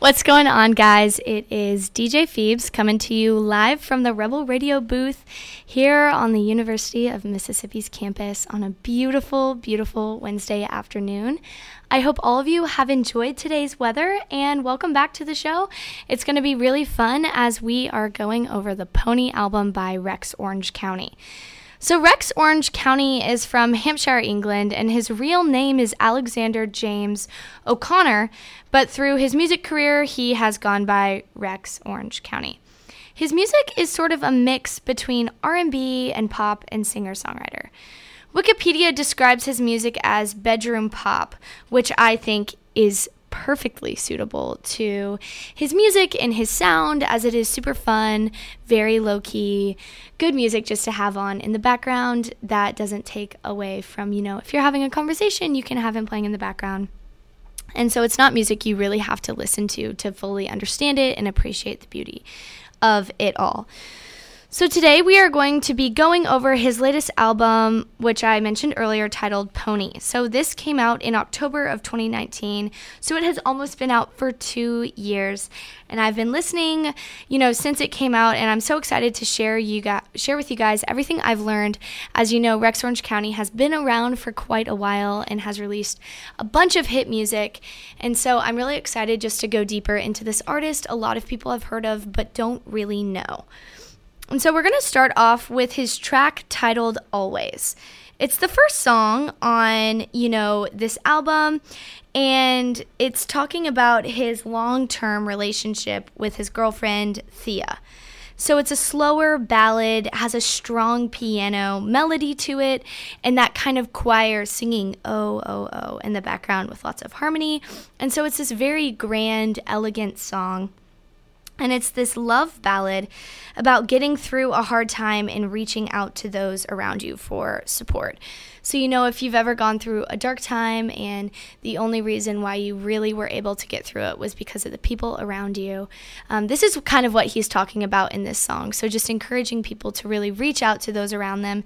What's going on, guys? It is DJ Phoebes coming to you live from the Rebel Radio booth here on the University of Mississippi's campus on a beautiful, beautiful Wednesday afternoon. I hope all of you have enjoyed today's weather and welcome back to the show. It's going to be really fun as we are going over the Pony album by Rex Orange County. So, Rex Orange County is from Hampshire, England, and his real name is Alexander James O'Connor, but through his music career, he has gone by Rex Orange County. His music is sort of a mix between R&B and pop and singer-songwriter. Wikipedia describes his music as bedroom pop, which I think is perfectly suitable to his music and his sound as it is super fun, very low key, good music just to have on in the background that doesn't take away from, you know, if you're having a conversation, you can have him playing in the background. And so it's not music you really have to listen to to fully understand it and appreciate the beauty of it all. So, today we are going to be going over his latest album, which I mentioned earlier, titled Pony. So, this came out in October of 2019. So, it has almost been out for two years. And I've been listening, you know, since it came out. And I'm so excited to share, you guys, share with you guys everything I've learned. As you know, Rex Orange County has been around for quite a while and has released a bunch of hit music. And so, I'm really excited just to go deeper into this artist a lot of people have heard of, but don't really know. And so we're going to start off with his track titled Always. It's the first song on, you know, this album and it's talking about his long-term relationship with his girlfriend Thea. So it's a slower ballad, has a strong piano melody to it, and that kind of choir singing oh, oh, oh in the background with lots of harmony. And so it's this very grand, elegant song. And it's this love ballad about getting through a hard time and reaching out to those around you for support. So, you know, if you've ever gone through a dark time and the only reason why you really were able to get through it was because of the people around you, um, this is kind of what he's talking about in this song. So, just encouraging people to really reach out to those around them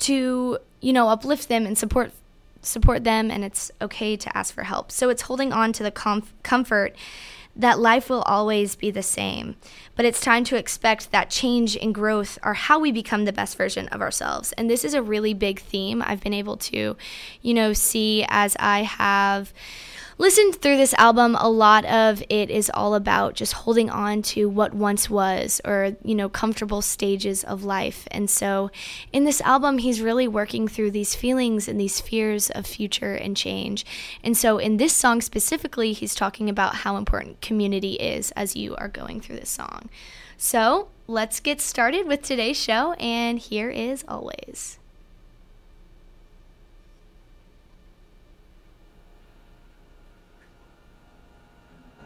to, you know, uplift them and support support them and it's okay to ask for help. So it's holding on to the comf- comfort that life will always be the same, but it's time to expect that change and growth are how we become the best version of ourselves. And this is a really big theme I've been able to, you know, see as I have listened through this album, a lot of it is all about just holding on to what once was or, you know, comfortable stages of life. And so in this album, he's really working through these feelings and these fears of future and change. And so in this song specifically, he's talking about how important community is as you are going through this song. So let's get started with today's show, and here is always.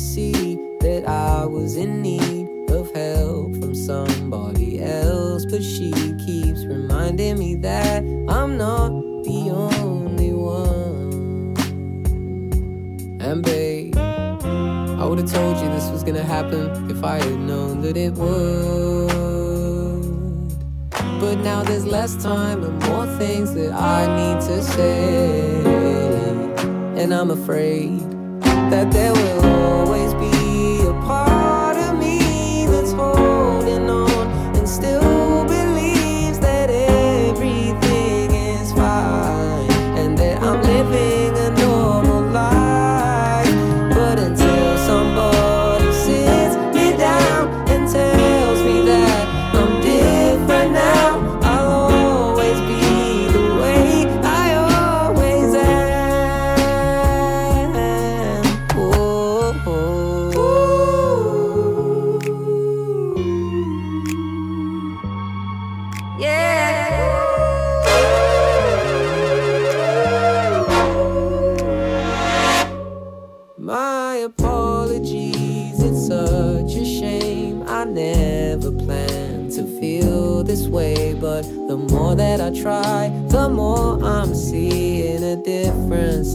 see that I was in need of help from somebody else. But she keeps reminding me that I'm not the only one. And babe, I would have told you this was gonna happen if I had known that it would. But now there's less time and more things that I need to say. And I'm afraid that there will always be a part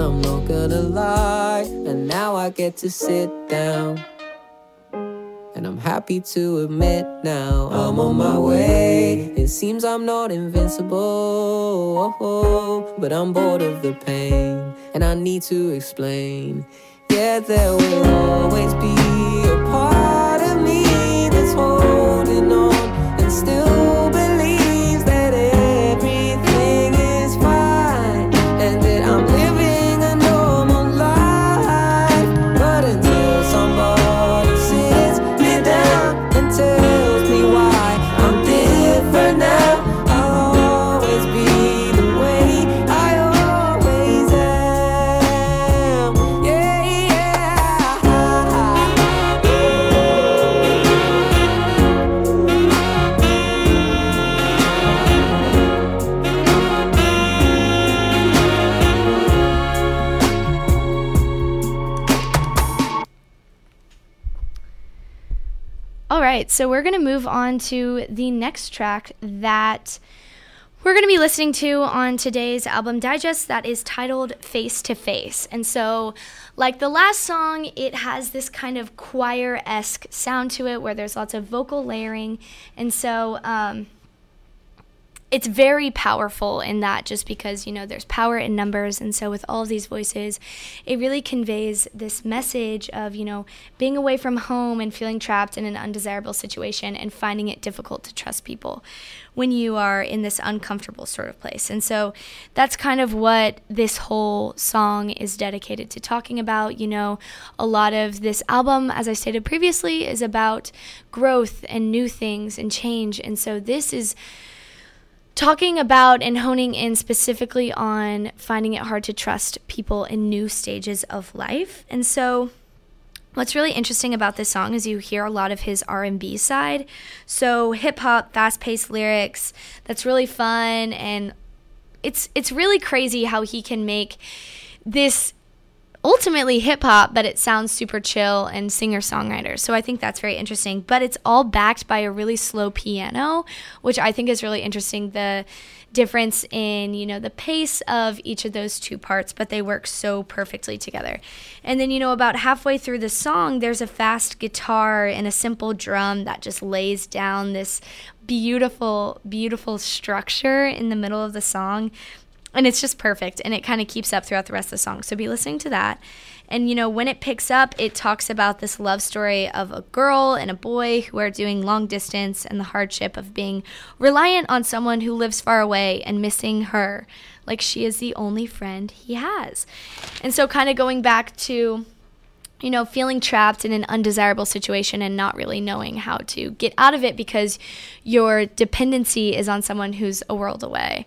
I'm not gonna lie. And now I get to sit down. And I'm happy to admit now I'm on my way. It seems I'm not invincible, but I'm bored of the pain. And I need to explain. Yeah, there will always be a part of me that's holding on and still so we're going to move on to the next track that we're going to be listening to on today's album digest that is titled Face to Face. And so, like the last song, it has this kind of choir esque sound to it where there's lots of vocal layering. And so, um, it's very powerful in that just because you know there's power in numbers. And so with all of these voices it really conveys this message of you know being away from home and feeling trapped in an undesirable situation and finding it difficult to trust people when you are in this uncomfortable sort of place. And so that's kind of what this whole song is dedicated to talking about. You know a lot of this album as i stated previously is about growth and new things and change. And so this is talking about and honing in specifically on finding it hard to trust people in new stages of life. And so what's really interesting about this song is you hear a lot of his R&B side. So hip hop, fast-paced lyrics, that's really fun and it's it's really crazy how he can make this ultimately hip hop, but it sounds super chill and singer songwriter. So I think that's very interesting. But it's all backed by a really slow piano, which I think is really interesting. The difference in you know the pace of each of those two parts but they work so perfectly together and then you know about halfway through the song there's a fast guitar and a simple drum that just lays down this beautiful beautiful structure in the middle of the song and it's just perfect and it kind of keeps up throughout the rest of the song. So be listening to that. And you know when it picks up it talks about this love story of a girl and a boy who are doing long distance and the hardship of being reliant on someone who lives far away and missing her like she is the only friend he has. And so kind of going back to you know, feeling trapped in an undesirable situation and not really knowing how to get out of it because your dependency is on someone who's a world away.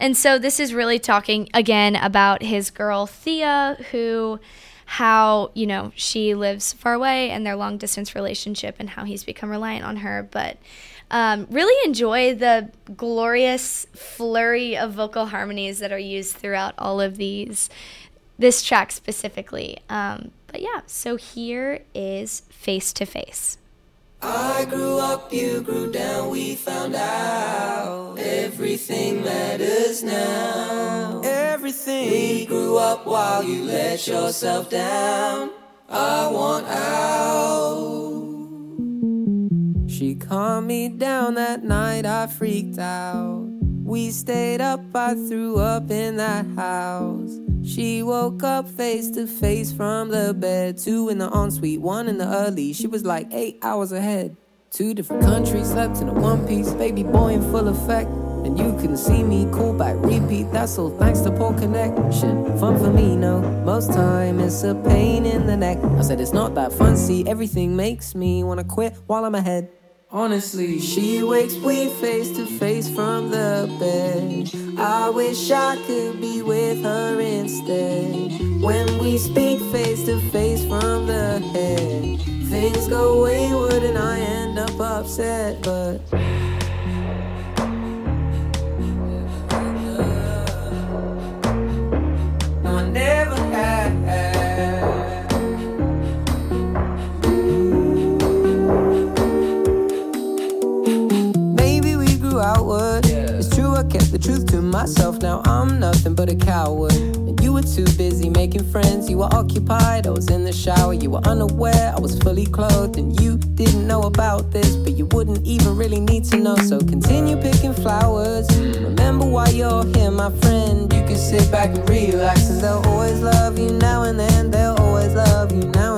And so this is really talking again about his girl Thea, who, how, you know, she lives far away and their long distance relationship and how he's become reliant on her. But um, really enjoy the glorious flurry of vocal harmonies that are used throughout all of these, this track specifically. Um, but yeah, so here is Face to Face. I grew up, you grew down, we found out everything matters now. Everything. We grew up while you let yourself down. I want out. She calmed me down that night, I freaked out. We stayed up, I threw up in that house. She woke up face to face from the bed. Two in the ensuite, one in the early. She was like eight hours ahead. Two different countries, slept in a one piece, baby boy in full effect. And you couldn't see me, call back, repeat. That's all thanks to poor connection. Fun for me, no. Most time it's a pain in the neck. I said it's not that fun. See, everything makes me wanna quit while I'm ahead. Honestly, she wakes we face to face from the bed. I wish I could be with her instead. When we speak face to face from the head, things go wayward and I end up upset. But myself, now I'm nothing but a coward. You were too busy making friends, you were occupied. I was in the shower, you were unaware, I was fully clothed, and you didn't know about this, but you wouldn't even really need to know. So continue picking flowers. Remember why you're here, my friend. You can sit back and relax, and they'll always love you now and then. They'll always love you now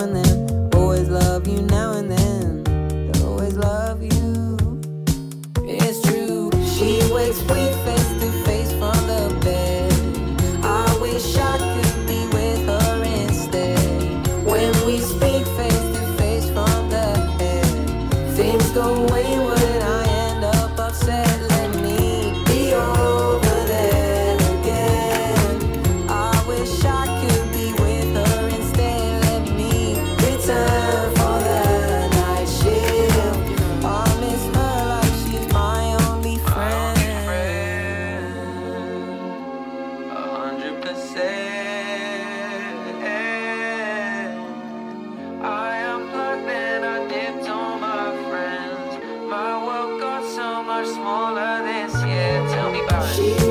smaller this year. Tell me about it.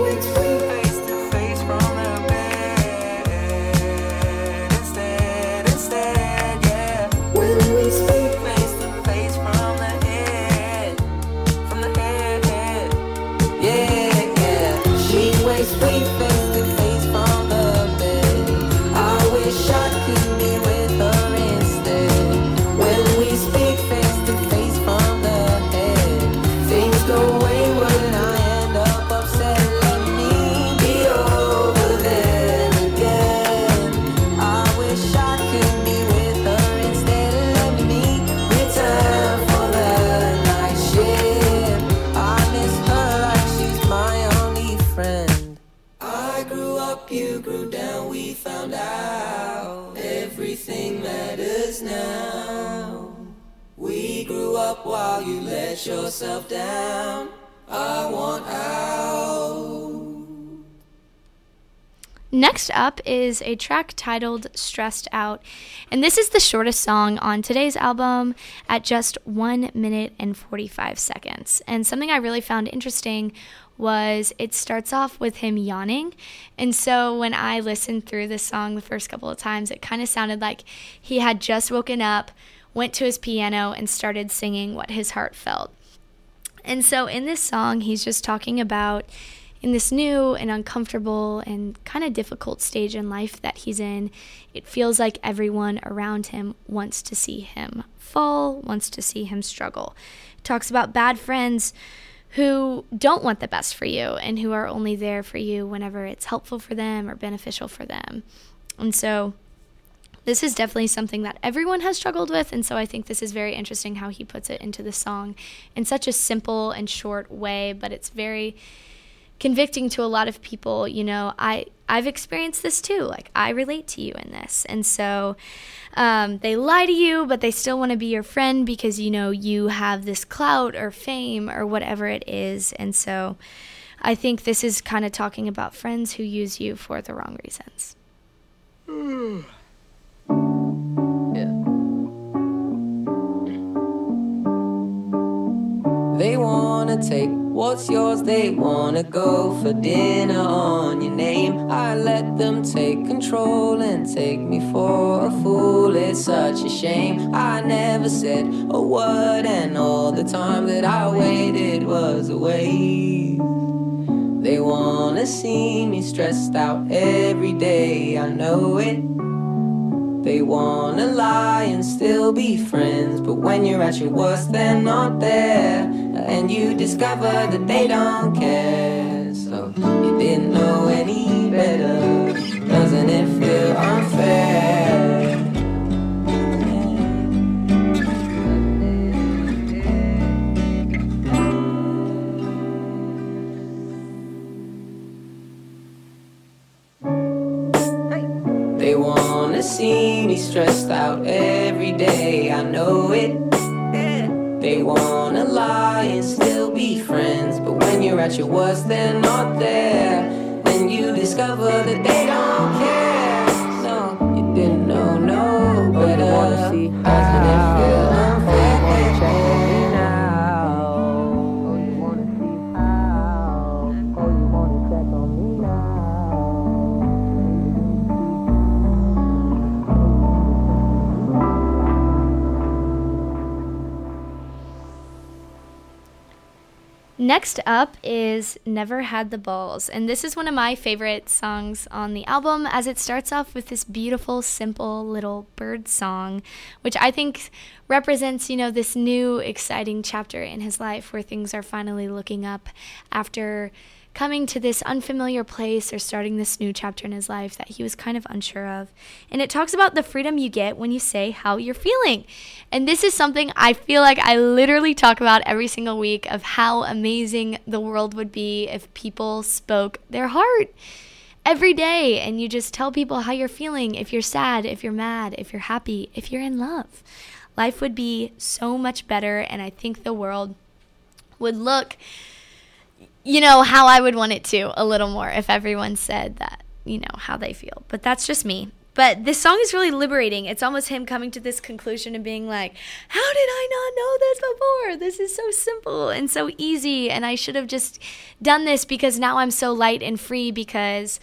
Yourself down. I want out. Next up is a track titled Stressed Out, and this is the shortest song on today's album at just 1 minute and 45 seconds. And something I really found interesting was it starts off with him yawning. And so when I listened through this song the first couple of times, it kind of sounded like he had just woken up, went to his piano, and started singing what his heart felt. And so in this song, he's just talking about in this new and uncomfortable and kind of difficult stage in life that he's in, it feels like everyone around him wants to see him fall, wants to see him struggle. It talks about bad friends who don't want the best for you and who are only there for you whenever it's helpful for them or beneficial for them. And so this is definitely something that everyone has struggled with and so i think this is very interesting how he puts it into the song in such a simple and short way but it's very convicting to a lot of people you know i i've experienced this too like i relate to you in this and so um, they lie to you but they still want to be your friend because you know you have this clout or fame or whatever it is and so i think this is kind of talking about friends who use you for the wrong reasons They wanna take what's yours, they wanna go for dinner on your name. I let them take control and take me for a fool. It's such a shame. I never said a word, and all the time that I waited was a waste. They wanna see me stressed out every day, I know it. They wanna lie and still be friends, but when you're at your worst, they're not there. And you discover that they don't care. So you didn't know any better. Doesn't it feel unfair? Stressed out every day, I know it. They wanna lie and still be friends, but when you're at your worst, they're not there. Then you discover that they don't care. No, you didn't know no better. Next up is Never Had the Balls. And this is one of my favorite songs on the album as it starts off with this beautiful, simple little bird song, which I think represents, you know, this new exciting chapter in his life where things are finally looking up after coming to this unfamiliar place or starting this new chapter in his life that he was kind of unsure of. And it talks about the freedom you get when you say how you're feeling. And this is something I feel like I literally talk about every single week of how amazing the world would be if people spoke their heart every day and you just tell people how you're feeling if you're sad, if you're mad, if you're happy, if you're in love. Life would be so much better, and I think the world would look you know, how I would want it to a little more if everyone said that, you know, how they feel. But that's just me. But this song is really liberating. It's almost him coming to this conclusion and being like, How did I not know this before? This is so simple and so easy. And I should have just done this because now I'm so light and free because,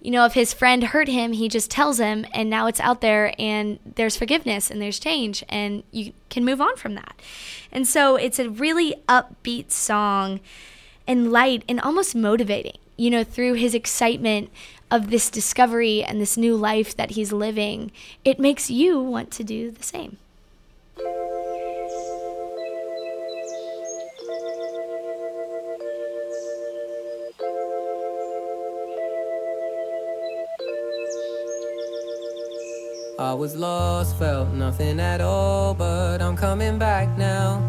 you know, if his friend hurt him, he just tells him and now it's out there and there's forgiveness and there's change and you can move on from that. And so it's a really upbeat song and light and almost motivating, you know, through his excitement of this discovery and this new life that he's living. It makes you want to do the same. I was lost, felt nothing at all, but I'm coming back now.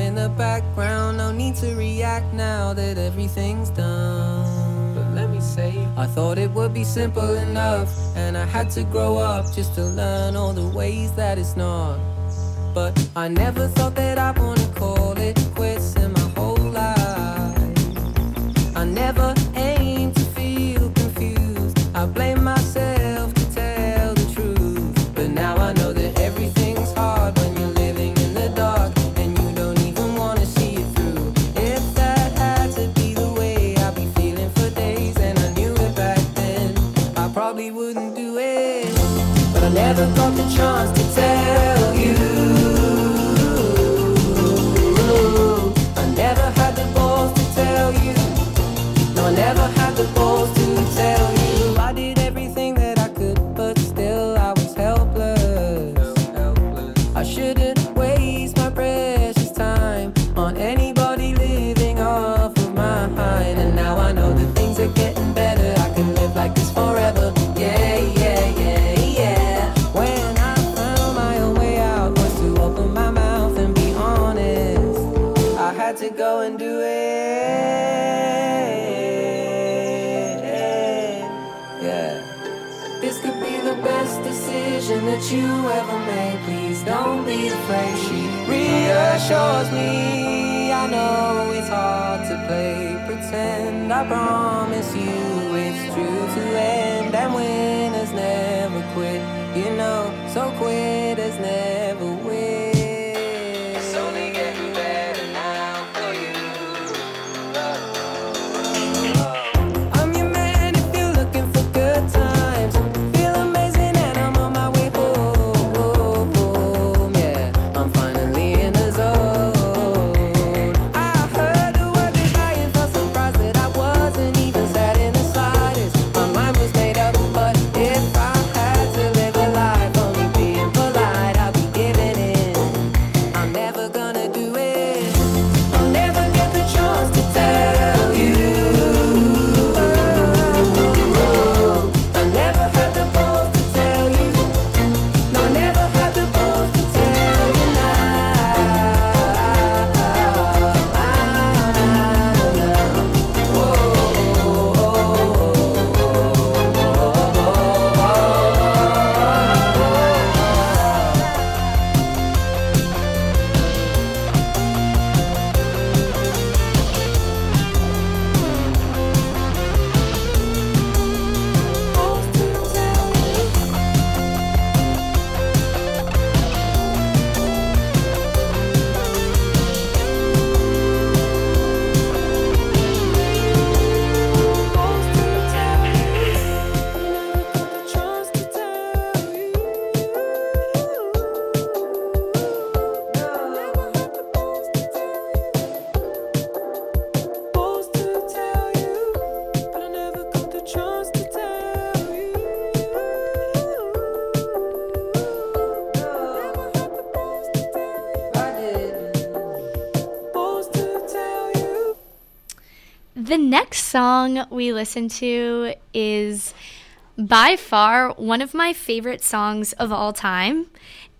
In the background, no need to react now that everything's done. But let me say, I thought it would be simple enough, and I had to grow up just to learn all the ways that it's not. But I never thought that I'd wanna call it quits tell decision that you ever made. Please don't be afraid. She reassures me. I know it's hard to play pretend. I promise you it's true to end. And winners never quit. You know, so quitters never song we listened to is by far one of my favorite songs of all time.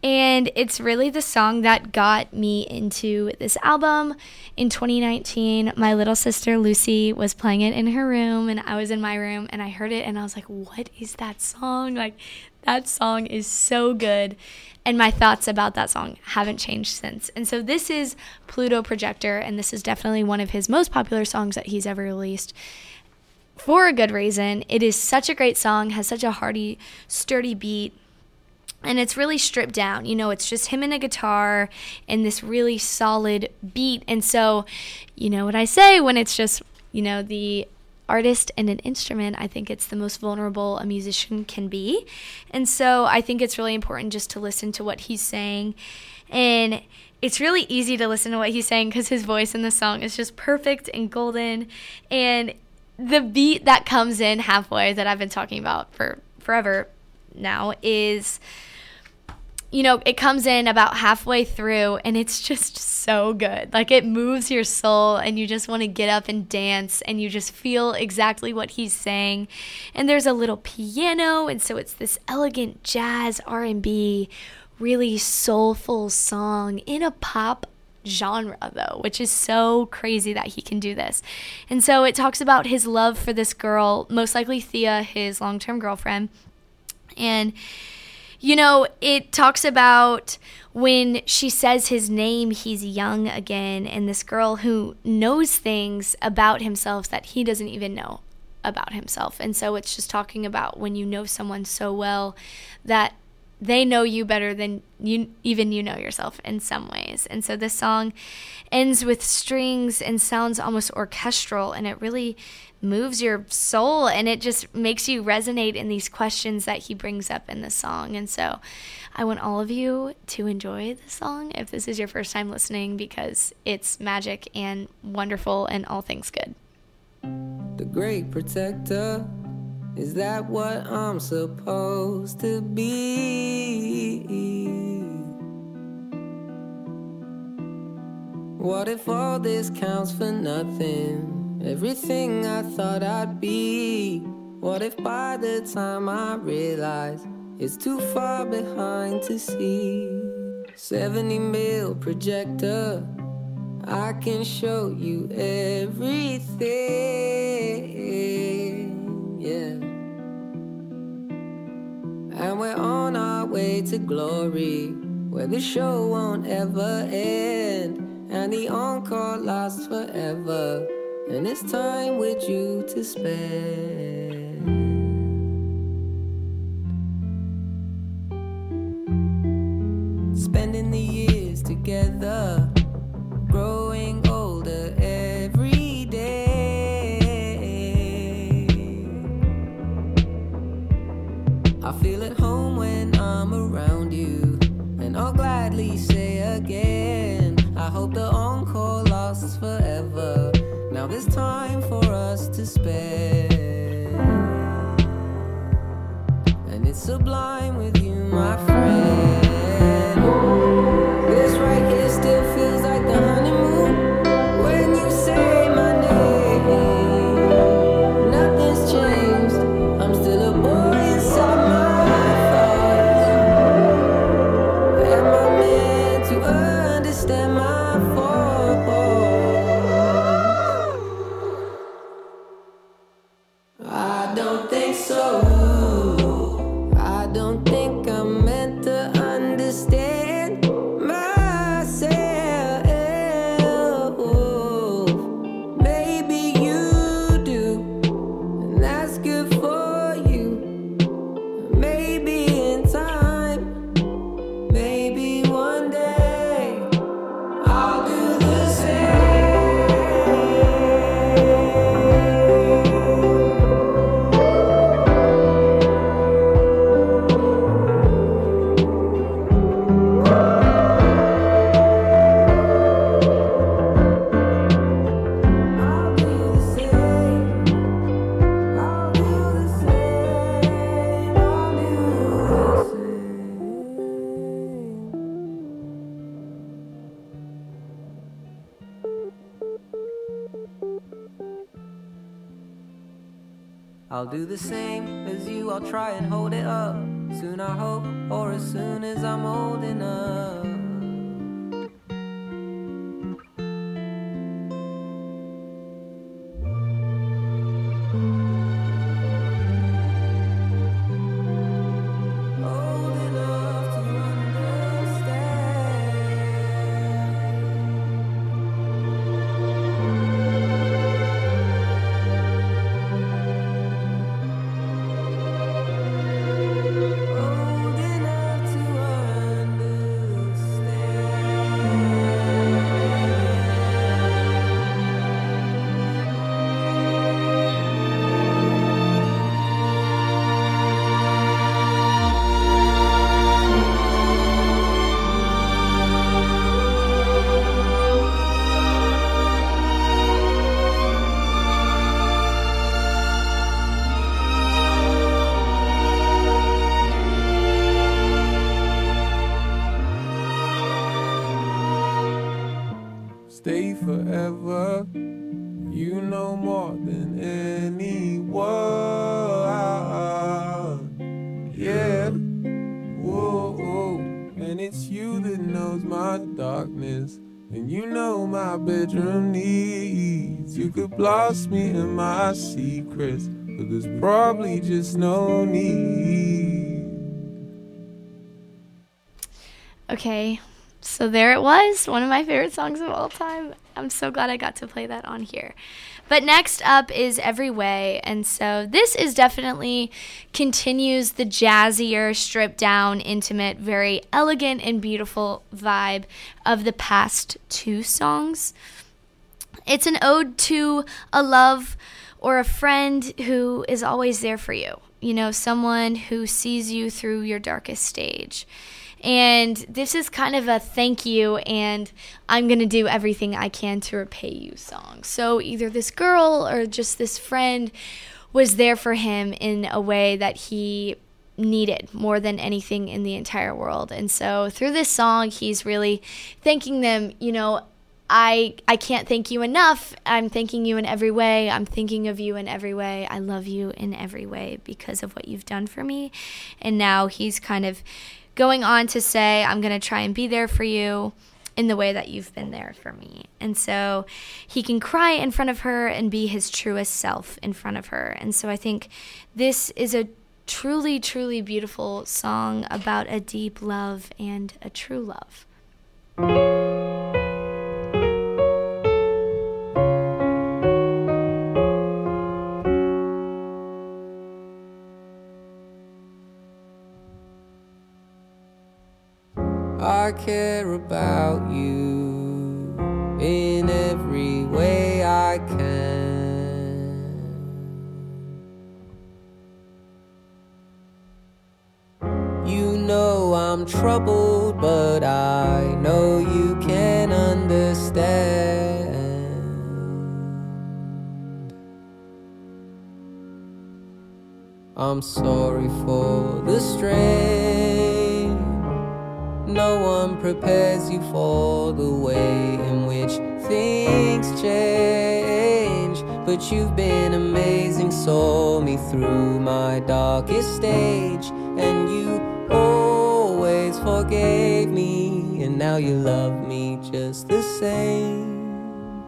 And it's really the song that got me into this album. In 2019, my little sister Lucy was playing it in her room, and I was in my room, and I heard it, and I was like, What is that song? Like, that song is so good. And my thoughts about that song haven't changed since. And so, this is Pluto Projector, and this is definitely one of his most popular songs that he's ever released for a good reason. It is such a great song, has such a hearty, sturdy beat and it's really stripped down. You know, it's just him and a guitar and this really solid beat. And so, you know what I say when it's just, you know, the artist and an instrument, I think it's the most vulnerable a musician can be. And so I think it's really important just to listen to what he's saying. And it's really easy to listen to what he's saying because his voice in the song is just perfect and golden. And the beat that comes in halfway that I've been talking about for forever now is you know, it comes in about halfway through and it's just so good. Like it moves your soul and you just want to get up and dance and you just feel exactly what he's saying. And there's a little piano and so it's this elegant jazz R&B really soulful song in a pop genre though, which is so crazy that he can do this. And so it talks about his love for this girl, most likely Thea, his long-term girlfriend. And you know, it talks about when she says his name, he's young again, and this girl who knows things about himself that he doesn't even know about himself. And so it's just talking about when you know someone so well that they know you better than you even you know yourself in some ways. And so this song ends with strings and sounds almost orchestral and it really moves your soul and it just makes you resonate in these questions that he brings up in the song. And so I want all of you to enjoy the song if this is your first time listening because it's magic and wonderful and all things good. The great protector is that what I'm supposed to be? What if all this counts for nothing? Everything I thought I'd be. What if by the time I realize it's too far behind to see? 70 mil projector, I can show you everything. Yeah. And we're on our way to glory, where the show won't ever end, and the encore lasts forever, and it's time with you to spend. It's sublime with you, my friend. I'll do the same as you, I'll try and hold it up. Soon I hope, or as soon as I'm old enough. Lost me in my secrets, but there's probably just no need. Okay, so there it was, one of my favorite songs of all time. I'm so glad I got to play that on here. But next up is Every Way, and so this is definitely continues the jazzier, stripped down, intimate, very elegant and beautiful vibe of the past two songs. It's an ode to a love or a friend who is always there for you. You know, someone who sees you through your darkest stage. And this is kind of a thank you, and I'm going to do everything I can to repay you song. So either this girl or just this friend was there for him in a way that he needed more than anything in the entire world. And so through this song, he's really thanking them, you know, I I can't thank you enough. I'm thanking you in every way. I'm thinking of you in every way. I love you in every way because of what you've done for me. And now he's kind of going on to say, I'm going to try and be there for you in the way that you've been there for me. And so he can cry in front of her and be his truest self in front of her. And so I think this is a truly, truly beautiful song about a deep love and a true love. About you in every way I can. You know I'm troubled, but I know you can understand. I'm sorry you for the way in which things change. But you've been amazing, saw me through my darkest stage, and you always forgave me, and now you love me just the same.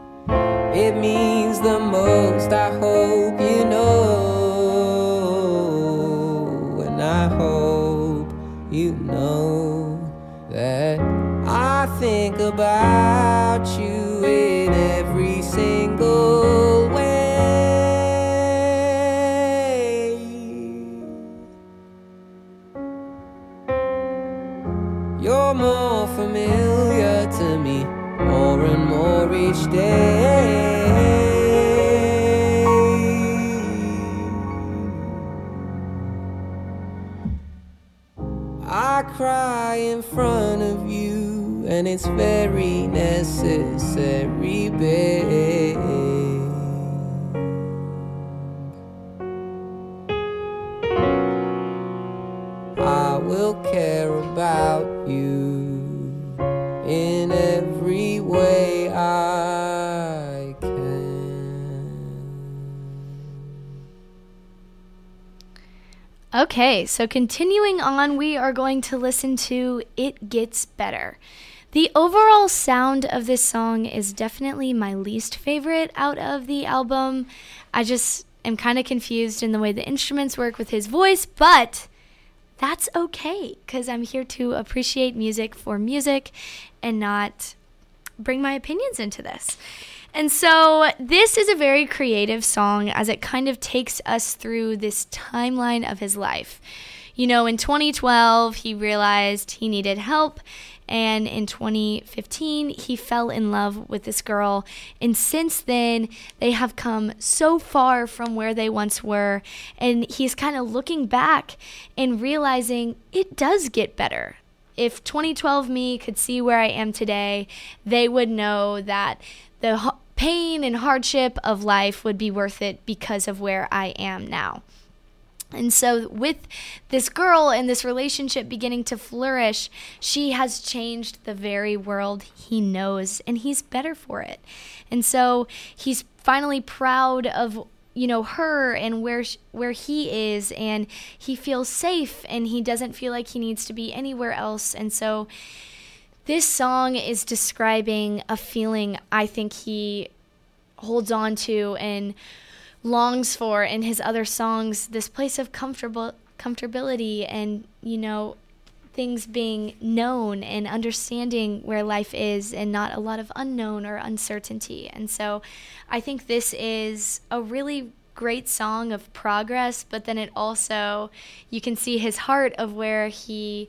It means the most, I hope more familiar to me, more and more each day. So continuing on, we are going to listen to It Gets Better. The overall sound of this song is definitely my least favorite out of the album. I just am kind of confused in the way the instruments work with his voice, but that's okay because I'm here to appreciate music for music and not bring my opinions into this. And so, this is a very creative song as it kind of takes us through this timeline of his life. You know, in 2012, he realized he needed help. And in 2015, he fell in love with this girl. And since then, they have come so far from where they once were. And he's kind of looking back and realizing it does get better if 2012 me could see where I am today, they would know that the pain and hardship of life would be worth it because of where I am now. And so, with this girl and this relationship beginning to flourish, she has changed the very world he knows, and he's better for it. And so, he's finally proud of you know her and where where he is and he feels safe and he doesn't feel like he needs to be anywhere else and so this song is describing a feeling I think he holds on to and longs for in his other songs this place of comfortable comfortability and you know things being known and understanding where life is and not a lot of unknown or uncertainty. And so I think this is a really great song of progress, but then it also, you can see his heart of where he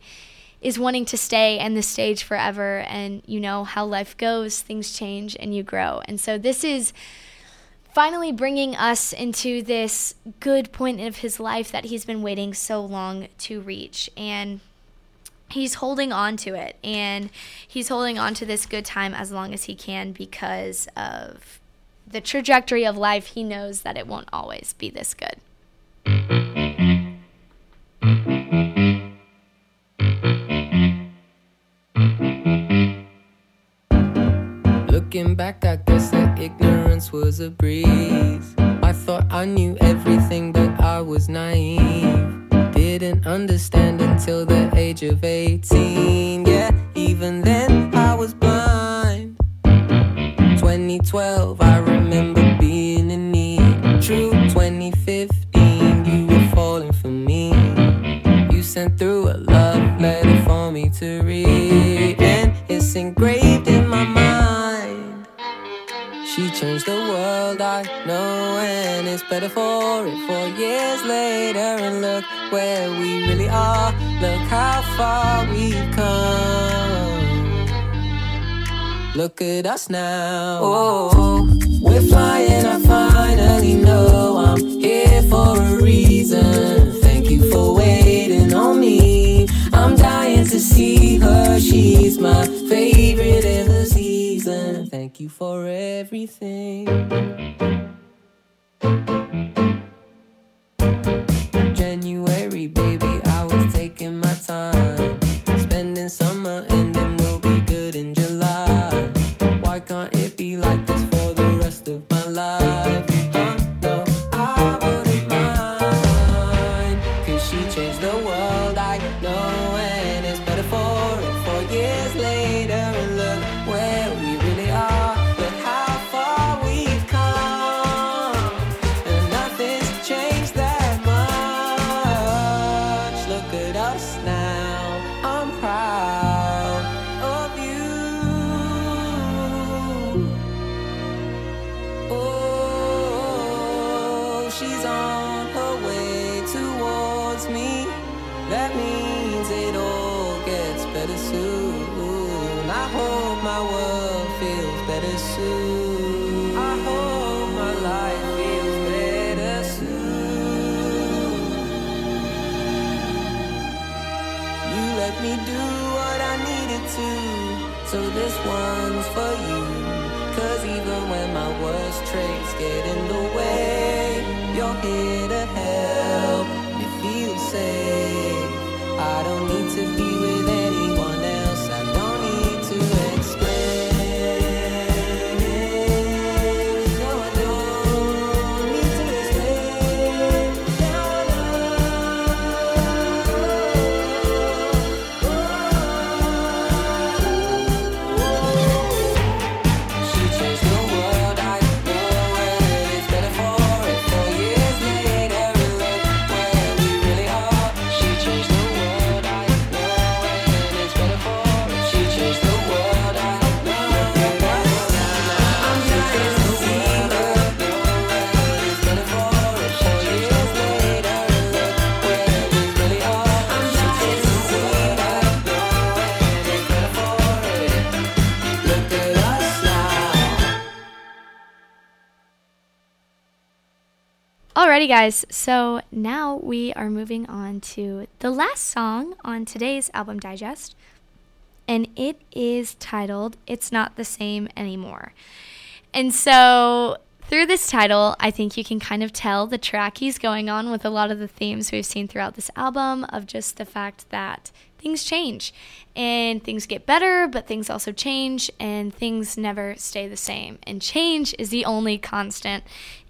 is wanting to stay and the stage forever. And you know how life goes things change and you grow. And so this is finally bringing us into this good point of his life that he's been waiting so long to reach. And he's holding on to it. And he's holding on to this good time as long as he can because of the trajectory of life. He knows that it won't always be this good back, I guess that ignorance was a breeze. I thought I knew everything, but I was naive. Didn't understand until the age of 18. Yeah, even then I was blind. 2012, I She changed the world, I know, and it's better for it. Four years later, and look where we really are. Look how far we've come. Look at us now. Oh, we're flying. I finally know I'm here for a reason. Thank you for waiting on me. I'm dying to see her. She's my favorite in the season. Thank you for everything. Alrighty, guys. So now we are moving on to the last song on today's album digest, and it is titled It's Not the Same Anymore. And so through this title, I think you can kind of tell the track he's going on with a lot of the themes we've seen throughout this album of just the fact that things change and things get better, but things also change and things never stay the same. And change is the only constant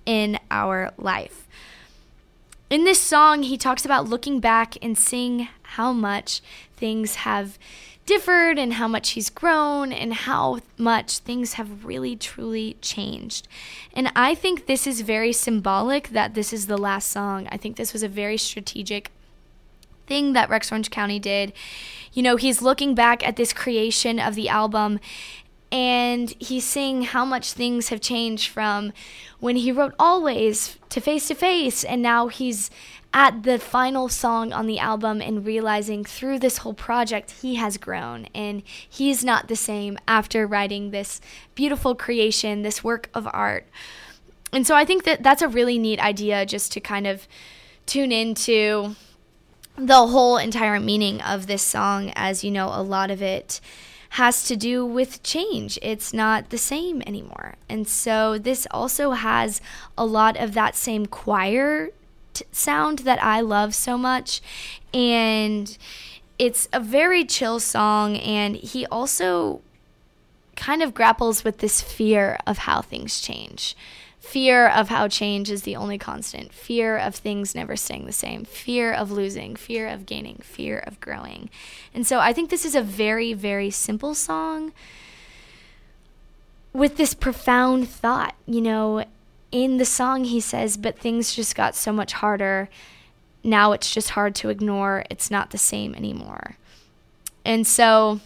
in our life. In this song, he talks about looking back and seeing how much things have differed and how much he's grown and how much things have really truly changed. And I think this is very symbolic that this is the last song. I think this was a very strategic thing that Rex Orange County did. You know, he's looking back at this creation of the album and he's seeing how much things have changed from when he wrote Always to Face to Face, and now he's at the final song on the album and realizing through this whole project he has grown and he's not the same after writing this beautiful creation, this work of art. And so I think that that's a really neat idea just to kind of tune into the whole entire meaning of this song, as you know, a lot of it has to do with change. It's not the same anymore. And so this also has a lot of that same choir t- sound that I love so much. And it's a very chill song. And he also kind of grapples with this fear of how things change fear of how change is the only constant, fear of things never staying the same, fear of losing, fear of gaining, fear of growing. And so I think this is a very, very simple song with this profound thought. You know, in the song, he says, But things just got so much harder. Now it's just hard to ignore. It's not the same anymore. And so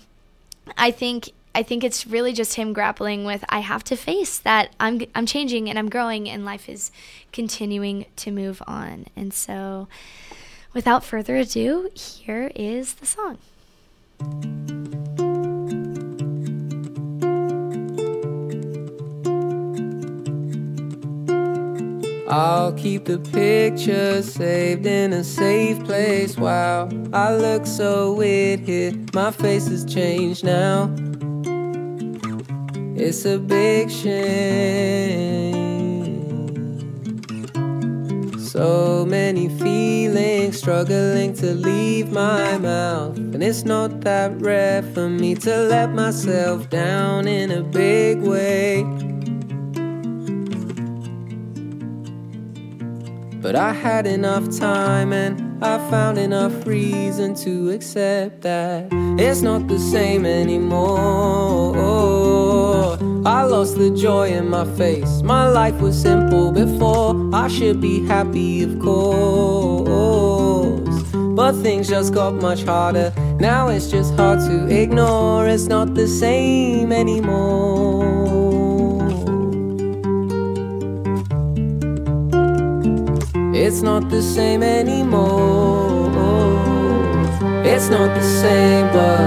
I think I think it's really just him grappling with I have to face that I'm I'm changing and I'm growing and life is continuing to move on. And so without further ado, here is the song. I'll keep the pictures saved in a safe place. Wow, I look so weird here. My face has changed now. It's a big shame. So many feelings struggling to leave my mouth. And it's not that rare for me to let myself down in a big way. But I had enough time and I found enough reason to accept that it's not the same anymore. I lost the joy in my face. My life was simple before. I should be happy, of course. But things just got much harder. Now it's just hard to ignore. It's not the same anymore. It's not the same anymore. It's not the same, but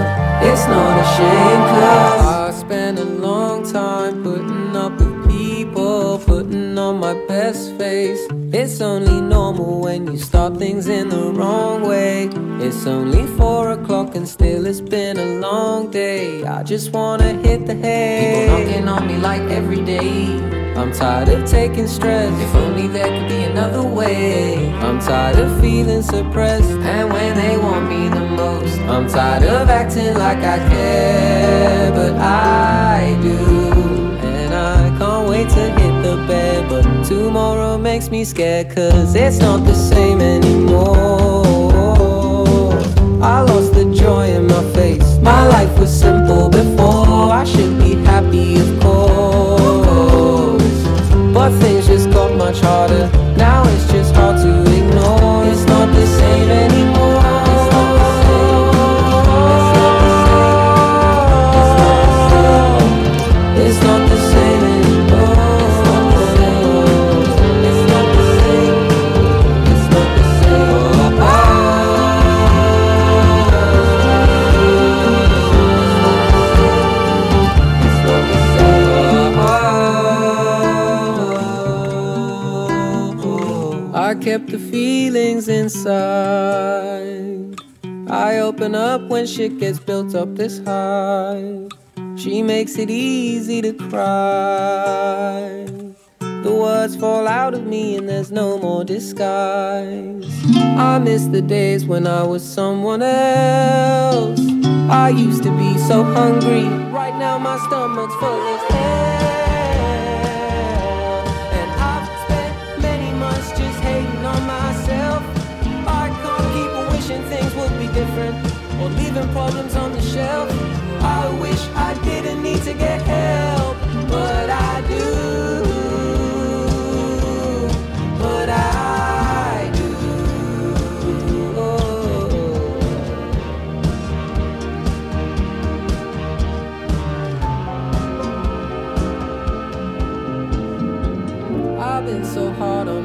it's not a shame. Cause I spent a long time putting up with people, putting on my best face. It's only normal when you start things in the wrong way. It's only four o'clock and still it's been a long day. I just wanna hit the hay. People knocking on me like every day. I'm tired of taking stress. If only there could be another way. I'm tired of feeling suppressed. And when they want me the most, I'm tired of acting like I care. But I do. And I can't wait to hit the bed. But tomorrow makes me scared. Cause it's not the same anymore. I lost the joy in my face. My life was simple before. I should be happy, of course. But things just got much harder. Now it's just hard to ignore. It's not the same anymore. Kept the feelings inside. I open up when shit gets built up this high. She makes it easy to cry. The words fall out of me and there's no more disguise. I miss the days when I was someone else. I used to be so hungry. Right now my stomach's full didn't need to get help, but I do. But I do. I've been so hard on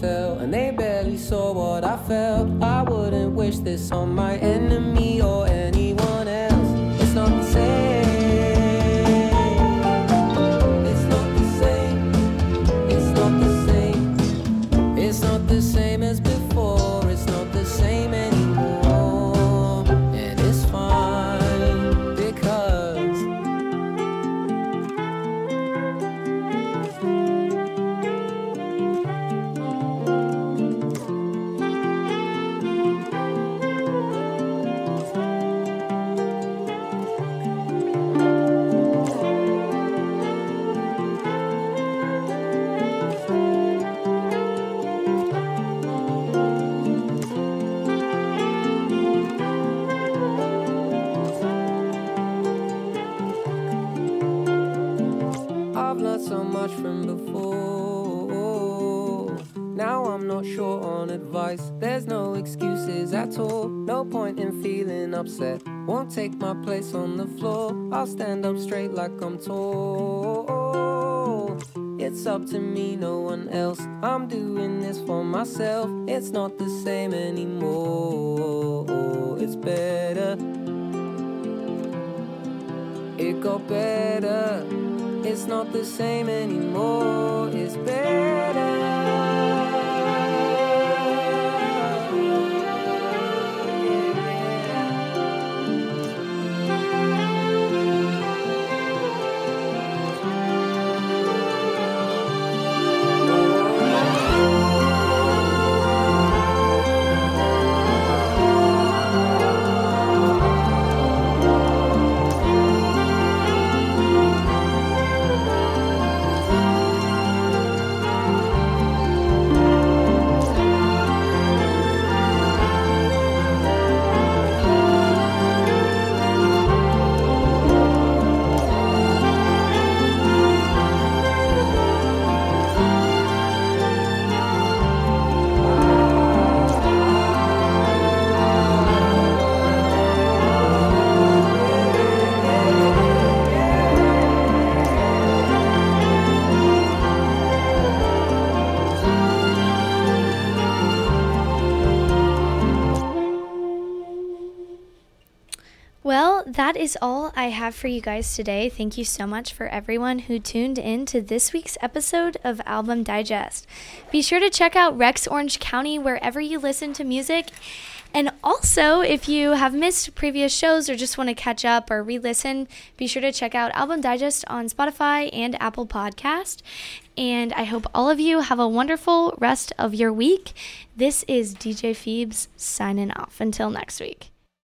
tell, and they barely saw what I felt. I wouldn't wish this on my enemy or anyone else. It's not the same, it's not the same. It's not the same. It's not the same. Straight like I'm tall. It's up to me, no one else. I'm doing this for myself. It's not the same anymore. It's better. It got better. It's not the same anymore. It's better. Is all I have for you guys today. Thank you so much for everyone who tuned in to this week's episode of Album Digest. Be sure to check out Rex Orange County wherever you listen to music. And also, if you have missed previous shows or just want to catch up or re listen, be sure to check out Album Digest on Spotify and Apple Podcast. And I hope all of you have a wonderful rest of your week. This is DJ Phoebes signing off. Until next week.